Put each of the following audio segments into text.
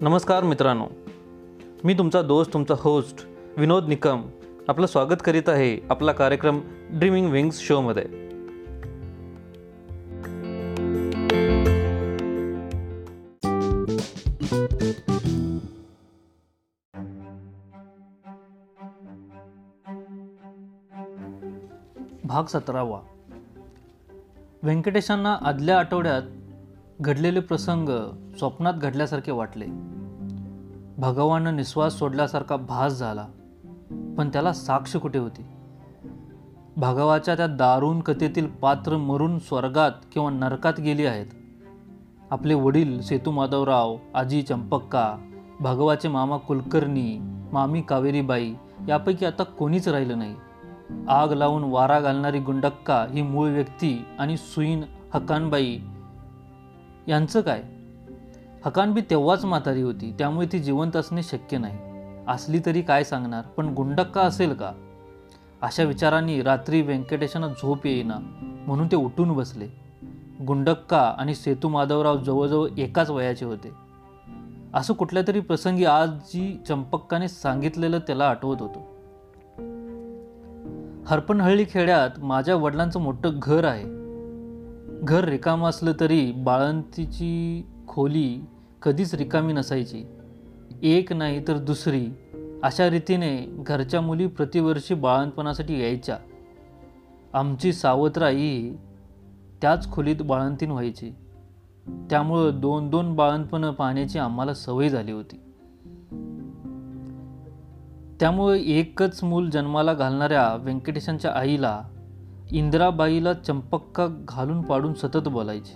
नमस्कार मित्रांनो. मी तुमचा दोस्त तुमचा होस्ट विनोद निकम आपलं स्वागत करीत आहे आपला कार्यक्रम ड्रीमिंग विंग्स शोमध्ये भाग सतरावा. व्यंकटेशांना आदल्या आठवड्यात घडलेले प्रसंग स्वप्नात घडल्यासारखे वाटले. भगवानं निश्वास सोडल्यासारखा भास झाला पण त्याला साक्ष कुठे होती? भगवाच्या त्या दारुण कथेतील पात्र मरून स्वर्गात किंवा नरकात गेली आहेत. आपले वडील सेतू माधवराव आजी चंपक्का भगवाचे मामा कुलकर्णी मामी कावेरीबाई यापैकी आता कोणीच राहिलं नाही. आग लावून वारा घालणारी गुंडक्का ही मूळ व्यक्ती आणि सुईन हकानबाई यांचं काय? हकानबी तेव्हाच म्हातारी होती त्यामुळे ती जिवंत असणे शक्य नाही. असली तरी काय सांगणार? पण गुंडक्का असेल का? अशा विचारांनी रात्री व्यंकटेशांना झोप येईना म्हणून ते उठून बसले. गुंडक्का आणि सेतू माधवराव जवळजवळ एकाच वयाचे होते. असं कुठल्या तरी प्रसंगी आज जी चंपक्काने सांगितलेलं त्याला आठवत होतं. हरपणहळ्ळी खेड्यात माझ्या वडिलांचं मोठं घर आहे. घर रिकामं असलं तरी बाळंतीची खोली कधीच रिकामी नसायची. एक नाही तर दुसरी. अशा रीतीने घरच्या मुली प्रतिवर्षी बाळंतपणासाठी यायच्या. आमची सावत्र आई त्याच खोलीत बाळंतीन व्हायची. त्यामुळं दोन दोन बाळंतपणं पाहण्याची आम्हाला सवय झाली होती. त्यामुळे एकच मूल जन्माला घालणाऱ्या व्यंकटेशांच्या आईला इंदिराबाईला चंपक्का घालून पाडून सतत बोलायची.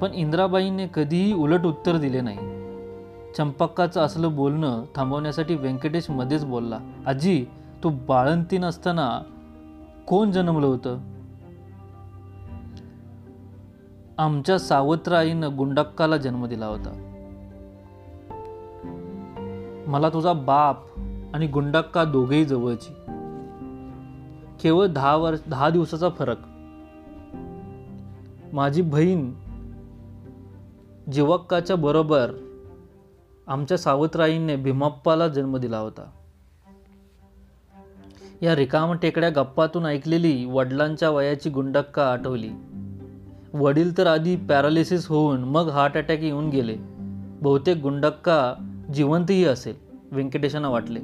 पण इंदिराबाईने कधीही उलट उत्तर दिले नाही. चंपक्काचं असलं बोलणं थांबवण्यासाठी व्यंकटेश मध्येच बोलला आजी तू बाळंतीन असताना कोण जन्मलं होतं? आमच्या सावत्र आईनं गुंडक्काला जन्म दिला होता. मला तुझा बाप आणि गुंडक्का दोघेही जवळची. केवळ दहा वर्ष दहा दिवसाचा फरक. माझी बहीण जिवक्काच्या बरोबर आमच्या सावत्राईने भीमाप्पाला जन्म दिला होता. या रिकाम टेकड्या गप्पातून ऐकलेली वडिलांच्या वयाची गुंडक्का आठवली. वडील तर आधी पॅरालिसिस होऊन मग हार्ट अटॅक येऊन गेले. बहुतेक गुंडक्का जिवंतही असेल व्यंकटेशांना वाटले.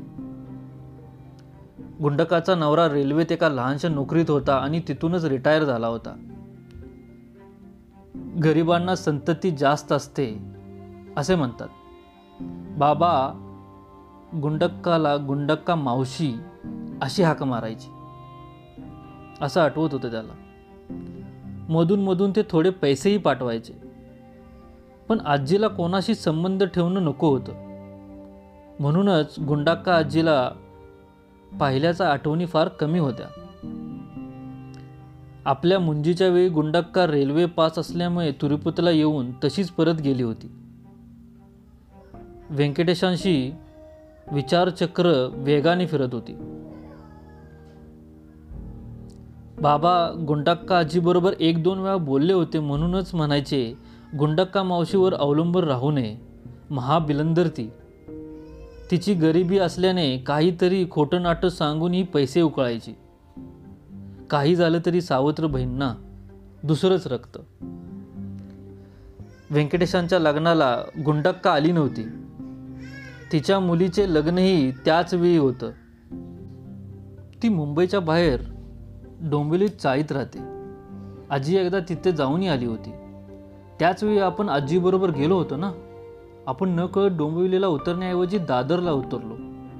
गुंडकाचा नवरा रेल्वेत एका लहानशा नोकरीत होता आणि तिथूनच रिटायर झाला होता. गरिबांना संतती जास्त असते असे म्हणतात. बाबा गुंडक्काला गुंडक्का मावशी अशी हाक मारायची. असं आठवत होतं त्याला. मधून मधून ते थोडे पैसेही पाठवायचे. पण आजीला कोणाशी संबंध ठेवणं नको होतं. म्हणूनच गुंडाक्का आजीला पाहिल्याच्या आठवणी फार कमी होत्या. आपल्या मुंजीच्या वेळी गुंडक्का रेल्वे पास असल्यामुळे तुरुपुतला येऊन तशीच परत गेली होती. व्यंकटेशांशी विचारचक्र वेगाने फिरत होती. बाबा गुंडक्का आजीबरोबर एक दोन वेळा बोलले होते म्हणूनच म्हणायचे गुंडक्का मावशीवर अवलंबून राहू नये महाबिलंदर ती. तिची गरिबी असल्याने काहीतरी खोटं नाटं सांगून ही पैसे उकळायची. काही झालं तरी सावत्र बहीणना दुसरंच रक्त. व्यंकटेशांच्या लग्नाला गुंडक्का आली नव्हती. तिच्या मुलीचे लग्नही त्याच वेळी होतं. ती मुंबईच्या बाहेर डोंबिवलीत चाळीत राहते. आजी एकदा तिथे जाऊनही आली होती. त्याच वेळी आपण आजीबरोबर गेलो होतो ना? आपण न कळत डोंबिवलीला उतरण्याऐवजी दादरला उतरलो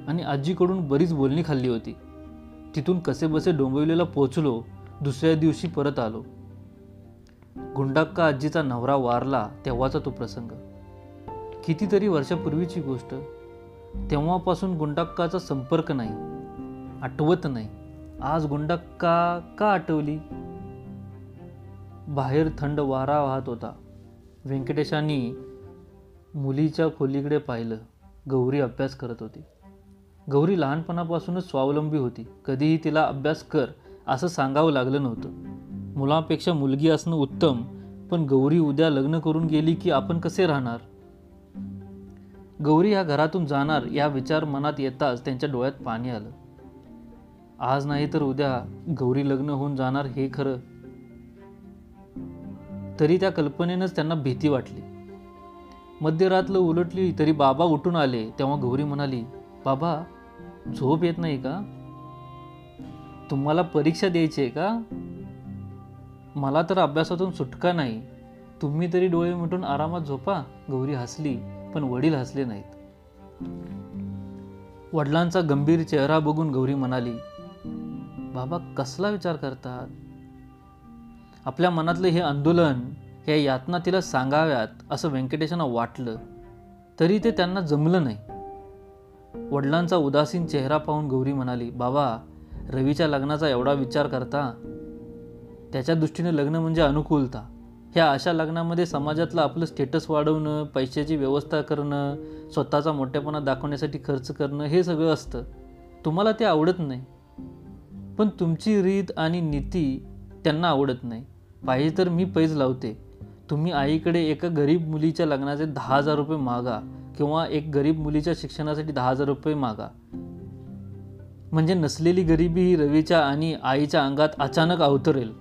आणि आजीकडून बरीच बोलणी खाल्ली होती. तिथून कसेबसे डोंबिवलीला पोचलो दुसऱ्या दिवशी परत आलो. गुंडाक्का आजीचा नवरा वारला तेव्हाचा तो प्रसंग. कितीतरी वर्षापूर्वीची गोष्ट. तेव्हापासून गुंडाक्काचा संपर्क नाही आठवत नाही. आज गुंडाक्का का आठवली? बाहेर थंड वारा वाहत होता. व्यंकटेशांनी मुलीच्या खोलीकडे पाहिलं गौरी अभ्यास करत होती. गौरी लहानपणापासूनच स्वावलंबी होती. कधीही तिला अभ्यास कर असं सांगावं लागलं नव्हतं. मुलापेक्षा मुलगी असणं उत्तम पण गौरी उद्या लग्न करून गेली की आपण कसे राहणार? गौरी ह्या घरातून जाणार या विचार मनात येताच त्यांच्या डोळ्यात पाणी आलं. आज नाही तर उद्या गौरी लग्न होऊन जाणार हे खरं. तरी त्या कल्पनेनंच त्यांना भीती वाटली. मध्यरात्र उलटली तरी बाबा उठून आले तेव्हा गौरी म्हणाली बाबा झोप येत नाही का? तुम्हाला परीक्षा द्यायची आहे का? मला तर अभ्यासातून सुटका नाही. तुम्ही तरी डोळे मिटून आरामात झोपा. गौरी हसली पण वडील हसले नाहीत. वडिलांचा गंभीर चेहरा बघून गौरी म्हणाली बाबा कसला विचार करतात? आपल्या मनातलं हे आंदोलन या यातना तिला सांगाव्यात असं व्यंकटेशांना वाटलं तरी ते त्यांना जमलं नाही. वडिलांचा उदासीन चेहरा पाहून गौरी म्हणाली बाबा रवीच्या लग्नाचा एवढा विचार करता? त्याच्या दृष्टीने लग्न म्हणजे अनुकूलता. ह्या अशा लग्नामध्ये समाजातलं आपलं स्टेटस वाढवणं पैशाची व्यवस्था करणं स्वतःचा मोठेपणा दाखवण्यासाठी खर्च करणं हे सगळं असतं. तुम्हाला ते आवडत नाही. पण तुमची रीत आणि नीती त्यांना आवडत नाही. पाहिजे तर मी पैज लावते. तुम्ही आईकडे एका गरीब मुलीच्या लग्नाचे दहा हजार रुपये मागा किंवा एक गरीब मुलीच्या शिक्षणासाठी दहा हजार रुपये मागा. म्हणजे नसलेली गरिबी ही रवीच्या आणि आईच्या अंगात अचानक अवतरेल.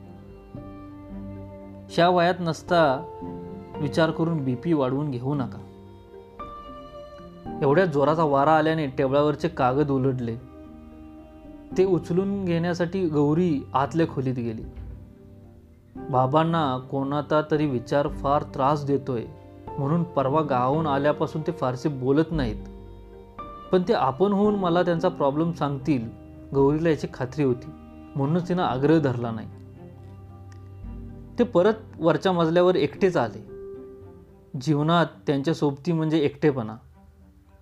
ह्या वयात नसता विचार करून बीपी वाढवून घेऊ नका. एवढ्या जोराचा वारा आल्याने टेबलावरचे कागद उलटले ते उचलून घेण्यासाठी गौरी आतल्या खोलीत गेली. बाबांना कोणाचा तरी विचार फार त्रास देतोय. म्हणून परवा गावाहून आल्यापासून ते फारसे बोलत नाहीत. पण ते आपण होऊन मला त्यांचा प्रॉब्लेम सांगतील गौरीला याची खात्री होती. म्हणूनच तिनं आग्रह धरला नाही. ते परत वरच्या मजल्यावर एकटेच आले. जीवनात त्यांच्या सोबती म्हणजे एकटेपणा.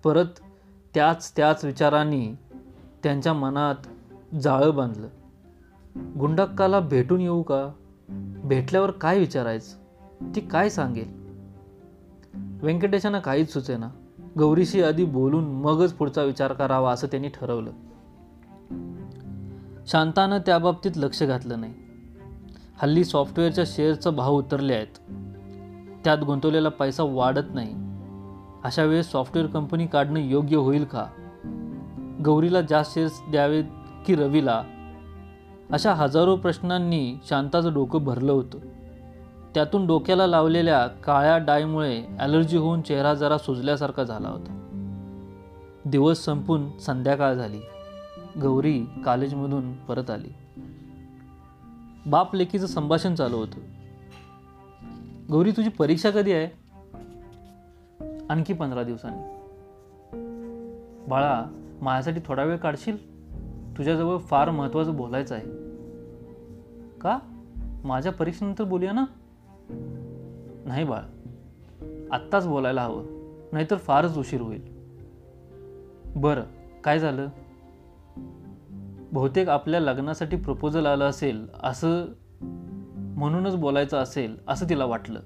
परत त्याच त्याच विचारांनी त्यांच्या मनात जाळं बांधलं. गुंडक्काला भेटून येऊ का? भेटल्यावर काय विचारायचं? ती काय सांगेल? व्यंकटेशांना काहीच सुचेना. गौरीशी आधी बोलून मगच पुढचा विचार करावा असं त्यांनी ठरवलं. शांतानं त्याबाबतीत लक्ष घातलं नाही. हल्ली सॉफ्टवेअरच्या शेअरचा भाव उतरले आहेत. त्यात गुंतवलेला पैसा वाढत नाही. अशा वेळेस सॉफ्टवेअर कंपनी काढणं योग्य होईल का? गौरीला जास्त शेअर्स द्यावेत की रवीला अशा हजारो प्रश्नांनी शांताचं डोकं भरलं होतं. त्यातून डोक्याला लावलेल्या काळ्या डायमुळे ॲलर्जी होऊन चेहरा जरा सुजल्यासारखा झाला होता. दिवस संपून संध्याकाळ झाली. गौरी कॉलेजमधून परत आली. बाप लेकीचं संभाषण चालू होतं. गौरी तुझी परीक्षा कधी आहे? आणखी पंधरा दिवसांनी. बाळा माझ्यासाठी थोडा वेळ काढशील? तुझ्याजवळ फार महत्त्वाचं बोलायचं आहे. का? माझ्या परीक्षेनंतर बोलूया ना? नाही बाळ. आत्ताच बोलायला हवं. नाहीतर फारच उशीर होईल. बरं काय झालं? बहुतेक आपल्या लग्नासाठी प्रपोजल आलं असेल असं म्हणूनच बोलायचं असेल असं तिला वाटलं.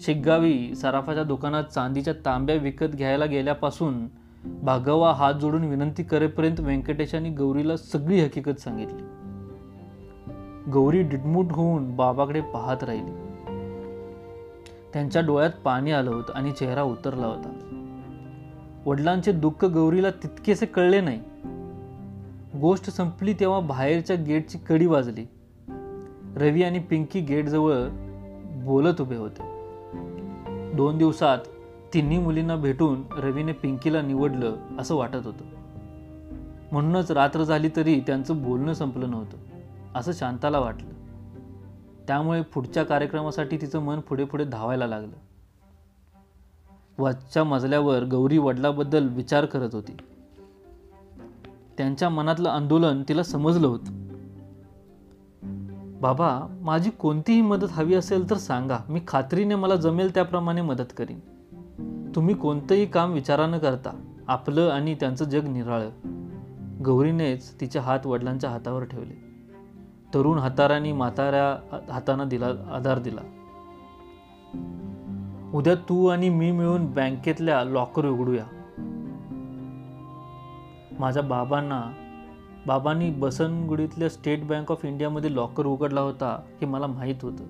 शिग्गावी सराफाच्या दुकानात चांदीच्या तांब्या विकत घ्यायला गेल्यापासून भागवा हात जोडून विनंती करेपर्यंत व्यंकटेशांनी गौरीला सगळी हकीकत सांगितली. गौरी डिडमूट होऊन बाबाकडे पाहत राहिली. त्यांच्या डोळ्यात पाणी आलं होतं आणि चेहरा उतरला होता. वडिलांचे दुःख गौरीला तितकेसे कळले नाही. गोष्ट संपली तेव्हा बाहेरच्या गेटची कडी वाजली. रवी आणि पिंकी गेटजवळ बोलत उभे होते. दोन दिवसात तिन्ही मुलींना भेटून रवीने पिंकीला निवडलं असं वाटत होतं. म्हणूनच रात्र झाली तरी त्यांचं बोलणं संपलं नव्हतं असं शांताला वाटलं. त्यामुळे पुढच्या कार्यक्रमासाठी तिचं मन पुढे पुढे धावायला लागलं. वरच्या मजल्यावर गौरी वडिलाबद्दल विचार करत होती. त्यांच्या मनातलं आंदोलन तिला समजलं होतं. बाबा माझी कोणतीही मदत हवी असेल तर सांगा. मी खात्रीने मला जमेल त्याप्रमाणे मदत करीन. तुम्ही कोणतंही काम विचारानं करता आपलं आणि त्यांचं जग निराळं. गौरीनेच तिचे हात वडिलांच्या हातावर ठेवले. तरुण हातारांनी म्हाताऱ्या हातानं दिला आधार दिला. उद्या तू आणि मी मिळून बँकेतल्या लॉकर उघडूया. माझ्या बाबांना बाबांनी बसनगुडीतल्या स्टेट बँक ऑफ इंडियामध्ये लॉकर उघडला होता हे मला माहीत होतं.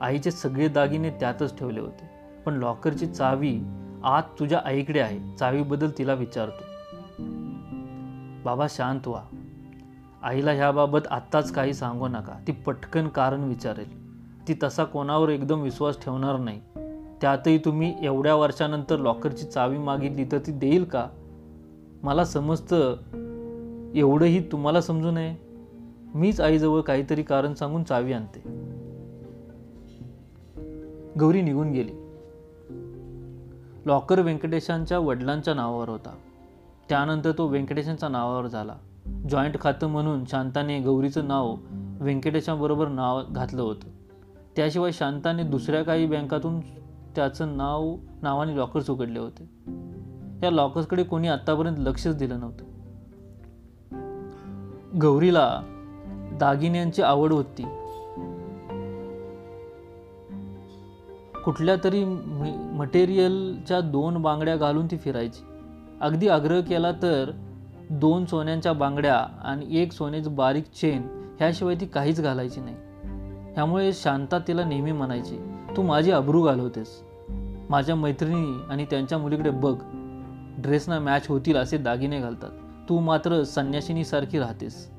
आईचे सगळे दागिने त्यातच ठेवले होते. पण लॉकरची चावी आत तुझ्या आईकडे आहे. चावीबद्दल तिला विचारतो. बाबा शांत व्हा. आईला ह्याबाबत आत्ताच काही सांगू नका. ती पटकन कारण विचारेल. ती तसा कोणावर एकदम विश्वास ठेवणार नाही. त्यातही तुम्ही एवढ्या वर्षानंतर लॉकरची चावी मागितली तर ती देईल का? मला समजतं. एवढंही तुम्हाला समजू नये. मीच आईजवळ काहीतरी कारण सांगून चावी आणते. गौरी निघून गेली. लॉकर व्यंकटेशांच्या वडिलांच्या नावावर होता. त्यानंतर तो व्यंकटेशांच्या नावावर झाला. जॉईंट खातं म्हणून शांताने गौरीचं नाव व्यंकटेशांबरोबर नाव घातलं होतं. त्याशिवाय शांताने दुसऱ्या काही बँकातून त्याचं नाव नावाने लॉकर्स उघडले होते. या लॉकर्सकडे कोणी आत्तापर्यंत लक्षच दिलं नव्हतं. गौरीला दागिन्यांची आवड होती. कुठल्या तरी मटेरियलच्या दोन बांगड्या घालून ती फिरायची. अगदी आग्रह केला तर दोन सोन्यांच्या बांगड्या आणि एक सोन्याची बारीक चेन ह्याशिवाय ती काहीच घालायची नाही. ह्यामुळे शांता तिला नेहमी म्हणायची तू माझी अब्रू घालवतेस. माझ्या मैत्रिणी आणि त्यांच्या मुलीकडे बघ. ड्रेसना मॅच होतील असे दागिने घालतात. तू मात्र संन्यासिनीसारखी राहतेस.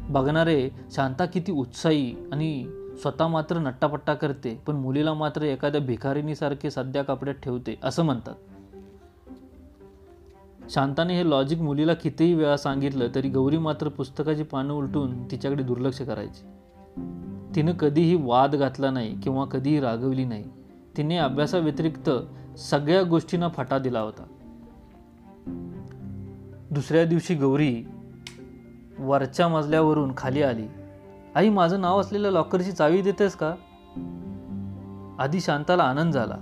बघणारे शांता किती उत्साही आणि स्वतः मात्र नट्टापट्टा करते पण मुलीला मात्र एखाद्या भिकारिणीसारखे सध्या कपड्यात ठेवते असं म्हणतात. शांताने हे लॉजिक मुलीला कितीही वेळा सांगितलं तरी गौरी मात्र पुस्तकाची पानं उलटून तिच्याकडे दुर्लक्ष करायची. तिनं कधीही वाद घातला नाही किंवा कधीही रागवली नाही. तिने अभ्यासाव्यतिरिक्त सगळ्या गोष्टींना फटा दिला होता. दुसऱ्या दिवशी गौरी वरच्या मजल्यावरून खाली आली. आई माझं नाव असलेल्या लॉकरची चावी देतेस का? आधी शांताला आनंद झाला.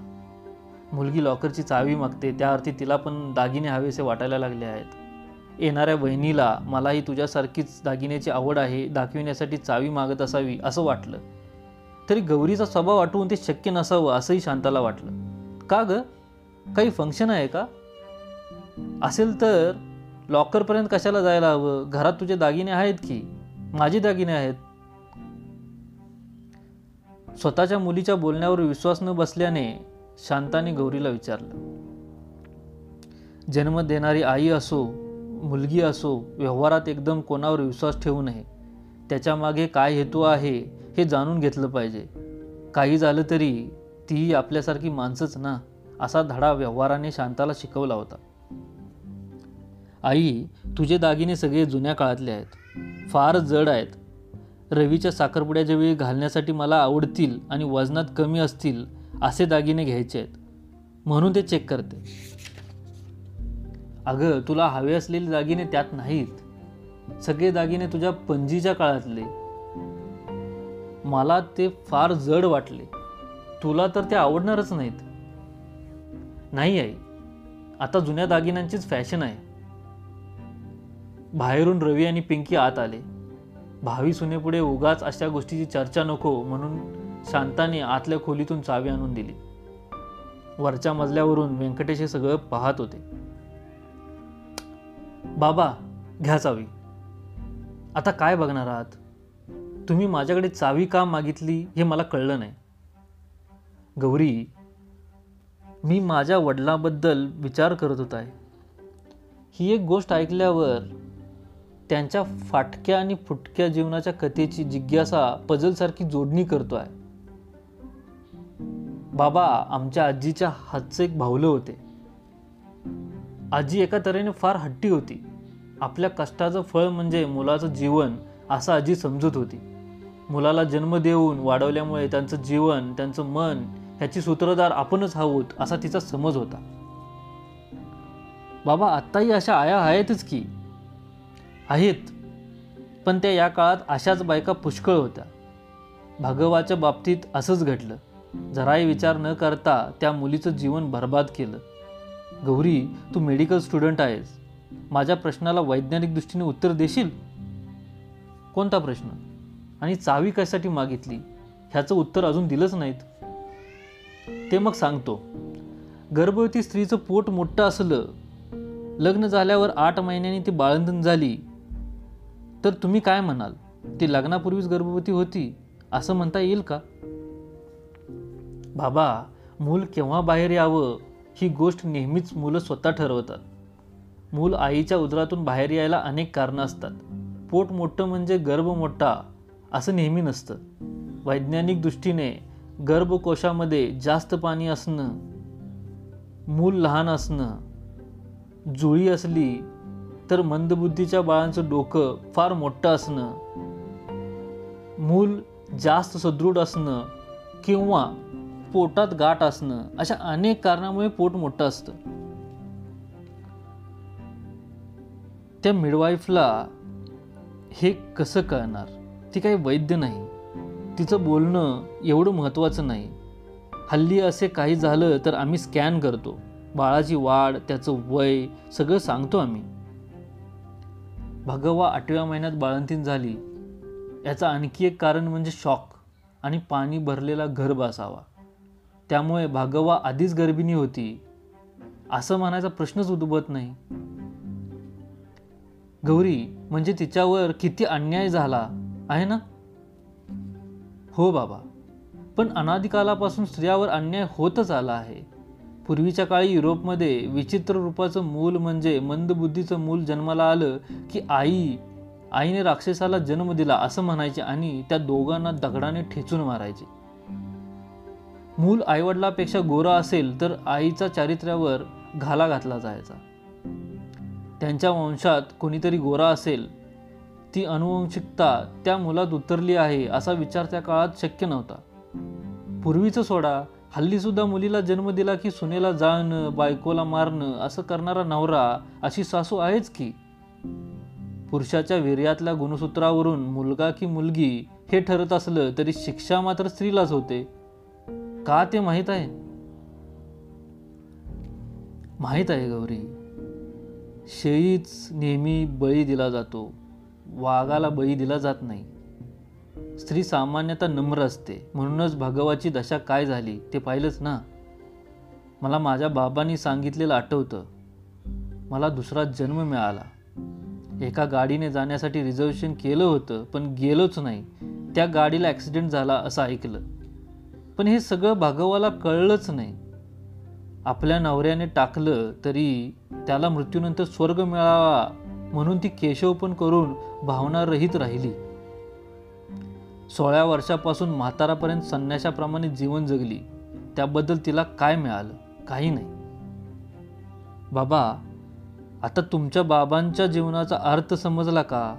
मुलगी लॉकरची चावी मागते त्या अर्थी तिला पण दागिने हवेसे वाटायला लागले आहेत. येणाऱ्या बहिणीला मलाही तुझ्यासारखीच दागिन्याची आवड आहे दाखविण्यासाठी चावी मागत असावी असं वाटलं. तरी गौरीचा स्वभाव वाटवून ते शक्य नसावं असंही शांताला वाटलं. का ग? काही फंक्शन आहे का? असेल तर लॉकरपर्यंत कशाला जायला हवं? घरात तुझे दागिने आहेत की? माझे दागिने आहेत? स्वतःच्या मुलीच्या बोलण्यावर विश्वास न बसल्याने शांताने गौरीला विचारलं. जन्म देणारी आई असो मुलगी असो व्यवहारात एकदम कोणावर विश्वास ठेवू नये. त्याच्यामागे काय हेतू आहे हे जाणून घेतलं पाहिजे. काही झालं तरी ती आपल्यासारखी माणसंच ना असा धडा व्यवहाराने शांताला शिकवला होता. आई तुझे दागिने सगळे जुन्या काळातले आहेत. फार जड आहेत. रवीच्या साखरपुड्याच्या वेळी घालण्यासाठी मला आवडतील आणि वजनात कमी असतील असे दागिने घ्यायचे आहेत. म्हणून ते चेक करते. अगं तुला हवे असलेले दागिने त्यात नाहीत. सगळे दागिने तुझ्या पणजीच्या काळातले. मला ते फार जड वाटले. तुला तर ते आवडणारच नाहीत. नाही आई आता जुन्या दागिन्यांचीच फॅशन आहे. बाहेरून रवी आणि पिंकी आत आले. भावी सुनेपुढे उगाच अशा गोष्टीची चर्चा नको म्हणून शांताने आतल्या खोलीतून चावी आणून दिली. वरच्या मजल्यावरून व्यंकटेश हे सगळं पाहत होते. बाबा घ्या चावी. आता काय बघणार आहात? तुम्ही माझ्याकडे चावी का मागितली हे मला कळलं नाही. गौरी मी माझ्या वडिलांबद्दल विचार करत होत आहे ही एक गोष्ट ऐकल्यावर त्यांच्या फाटक्या आणि फुटक्या जीवनाच्या कथेची जिज्ञासा पजलसारखी जोडणी करतो आहे बाबा आमच्या आजीच्या हातचं एक भावलं होते. आजी एका तऱ्हेने फार हट्टी होती. आपल्या कष्टाचं फळ म्हणजे मुलाचं जीवन असं आजी समजत होती. मुलाला जन्म देऊन वाढवल्यामुळे त्यांचं जीवन त्यांचं मन ह्याची सूत्रधार आपणच आहोत असा तिचा समज होता. बाबा आत्ताही अशा आया आहेतच की? आहेत. पण त्या या काळात अशाच बायका पुष्कळ होत्या. भागवाच्या बाबतीत असंच घडलं. जराही विचार न करता त्या मुलीचं जीवन बर्बाद केलं. गौरी तू मेडिकल स्टुडंट आहेस. माझ्या प्रश्नाला वैज्ञानिक दृष्टीने उत्तर देशील? कोणता प्रश्न? आणि चावी कशासाठी मागितली? ह्याचं उत्तर अजून दिलंच नाहीत. ते मग सांगतो. गर्भवती स्त्रीचं पोट मोठं असलं लग्न झाल्यावर आठ महिन्यांनी ती बाळंतन झाली तर तुम्ही काय म्हणाल? ती लग्नापूर्वीच गर्भवती होती असं म्हणता येईल का? बाबा मूल केव्हा बाहेर यावं? ही गोष्ट नेहमीच मुलं स्वतः ठरवतात. मूल आईच्या उदरातून बाहेर यायला अनेक कारणं असतात. पोट मोठं म्हणजे गर्भ मोठा असं नेहमी नसतं. वैज्ञानिक दृष्टीने गर्भकोशामध्ये जास्त पाणी असणं मूल लहान असणं जुळी असली तर मंदबुद्धीच्या बाळांचं डोकं फार मोठं असणं मूल जास्त सदृढ असणं किंवा पोटात गाठ असणं अशा अनेक कारणामुळे पोट मोठं असतं. त्या मिडवाईफला हे कसं कळणार? ती काही वैद्य नाही. तिचं बोलणं एवढं महत्त्वाचं नाही. हल्ली असे काही झालं तर आम्ही स्कॅन करतो. बाळाची वाढ त्याचं वय सगळं सांगतो आम्ही. भगवा आठव्या महिन्यात बाळंतीण झाली. याचं आणखी एक कारण म्हणजे शॉक आणि पाणी भरलेला गर्भ असावा त्यामुळे भागवा आधीच गर्भिणी होती. असं म्हणायचा प्रश्नच उद्भवत नाही. गौरी म्हणजे तिच्यावर किती अन्याय झाला आहे ना? हो बाबा. पण अनादिकालापासून स्त्रियावर अन्याय होतच आला आहे. पूर्वीच्या काळी युरोपमध्ये विचित्र रूपाचं मूल म्हणजे मंदबुद्धीचं मूल जन्माला आलं की आई आईने राक्षसाला जन्म दिला असं म्हणायचे आणि त्या दोघांना दगडाने ठेचून मारायचे. मूल आईवडिलापेक्षा गोरा असेल तर आईचा चारित्र्यावर घाला घातला जायचा. त्यांच्या वंशात कोणीतरी गोरा असेल ती अनुवंशिकता त्या मुलात उतरली आहे असा विचार त्या काळात शक्य नव्हता. पूर्वीचं सोडा हल्लीसुद्धा मुलीला जन्म दिला की सुनेला जाळणं बायकोला मारणं असं करणारा नवरा अशी सासू आहेच की? पुरुषाच्या वीर्यातल्या गुणसूत्रावरून मुलगा की मुलगी हे ठरत असलं तरी शिक्षा मात्र स्त्रीलाच होते. का ते माहीत आहे? माहीत आहे गौरी. शेळीच नेहमी बळी दिला जातो. वाघाला बळी दिला जात नाही. स्त्री सामान्यतः नम्र असते. म्हणूनच भगवाची दशा काय झाली ते पाहिलंच ना? मला माझ्या बाबांनी सांगितलेलं आठवतं. मला दुसरा जन्म मिळाला. एका गाडीने जाण्यासाठी रिझर्वेशन केलं होतं पण गेलोच नाही. त्या गाडीला ॲक्सिडेंट झाला असं ऐकलं. पण हे सगळं भागवाला कळलंच नाही. आपल्या नवऱ्याने टाकलं तरी त्याला मृत्यूनंतर स्वर्ग मिळावा म्हणून ती केशवपण करून भावनारहित राहिली. सोळा वर्षापासून म्हातारापर्यंत संन्याशाप्रमाणे जीवन जगली. त्याबद्दल तिला काय मिळालं? काही नाही. बाबा आता तुमच्या बाबांच्या जीवनाचा अर्थ समजला का?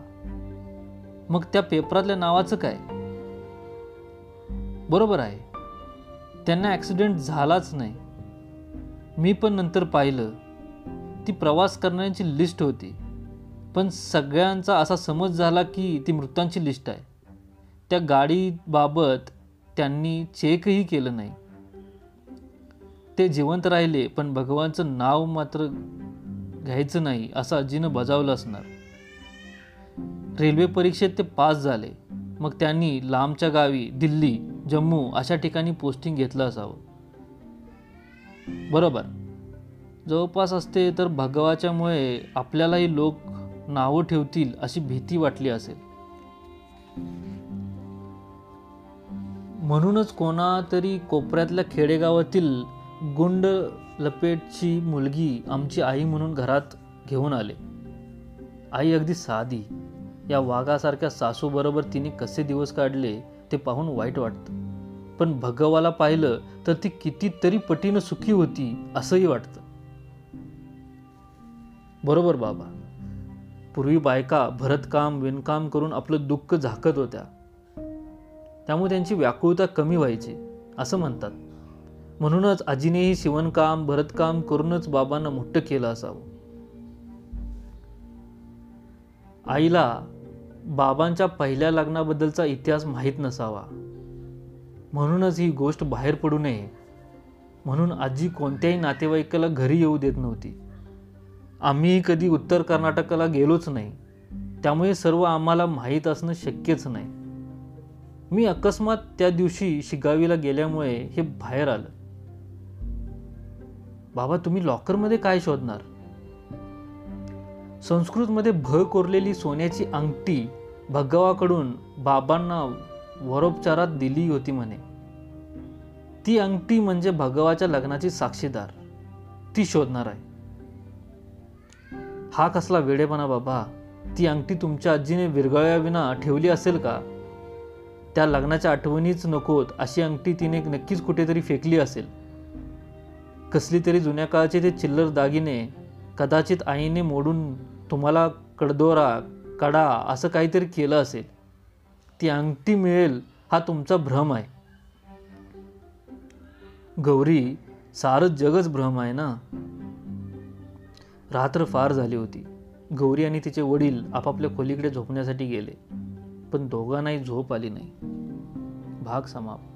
मग त्या पेपरातल्या नावाचं काय? बरोबर आहे. त्यांना ॲक्सिडेंट झालाच नाही. मी पण नंतर पाहिलं. ती प्रवास करण्याची लिस्ट होती. पण सगळ्यांचा असा समज झाला की ती मृतांची लिस्ट आहे. त्या गाडीबाबत त्यांनी चेकही केलं नाही. ते जिवंत राहिले पण भगवानचं नाव मात्र घ्यायचं नाही असं आजीनं बजावलं असणार. रेल्वे परीक्षेत ते पास झाले. मग त्यांनी लांबच्या गावी दिल्ली जम्मू अशा ठिकाणी पोस्टिंग घेतलं असावं. बरोबर. जवळपास असते तर भगवाच्यामुळे आपल्यालाही लोक नावं ठेवतील अशी भीती वाटली असेल. म्हणूनच कोणातरी कोपऱ्यातल्या खेडेगावातील गुंड लपेटची मुलगी आमची आई म्हणून घरात घेऊन आले. आई अगदी साधी. या वाघासारख्या सासूबरोबर तिने कसे दिवस काढले ते पाहून वाईट वाटतं. पण भगवाला पाहिलं तर ती कितीतरी पटीनं सुखी होती असंही वाटतं. बरोबर बाबा. पूर्वी बायका भरतकाम विणकाम करून आपलं दुःख झाकत होत्या. त्यामुळे त्यांची व्याकुळता कमी व्हायची असं म्हणतात. म्हणूनच आजीनेही शिवणकाम भरतकाम करूनच बाबांना मोठं केलं असावं. आईला बाबांच्या पहिल्या लग्नाबद्दलचा इतिहास माहीत नसावा. म्हणूनच ही गोष्ट बाहेर पडू नये. म्हणून आजी कोणत्याही नातेवाईकाला घरी येऊ देत नव्हती. आम्ही कधी उत्तर कर्नाटकाला गेलोच नाही. त्यामुळे सर्व आम्हाला माहीत असणं शक्यच नाही. मी अकस्मात त्या दिवशी शिगावीला गेल्यामुळे हे बाहेर आलं. बाबा तुम्ही लॉकरमध्ये काय शोधणार? संस्कृतमध्ये भ कोरलेली सोन्याची अंगठी भगवाकडून बाबांना वरोपचारात दिली होती म्हणे. ती अंगठी म्हणजे भगवाच्या लग्नाची साक्षीदार. ती शोधणार आहे. हा कसला वेडेपणा बाबा. ती अंगठी तुमच्या आजीने विरगळ्याविना ठेवली असेल का? त्या लग्नाच्या आठवणीच नकोत अशी अंगठी तिने नक्कीच कुठेतरी फेकली असेल. कसली तरी जुन्या काळाचे ते चिल्लर दागिने कदाचित आईने मोडून तुम्हाला कडदोरा कडा असं काहीतरी केलं असेल. ती अंगठी मिळेल हा तुमचा भ्रम आहे. गौरी सारं जगच भ्रम आहे ना? रात्र फार झाली होती. गौरी आणि तिचे वडील आपापल्या खोलीकडे झोपण्यासाठी गेले. पण दोघांनाही झोप आली नाही. भाग समाप्त.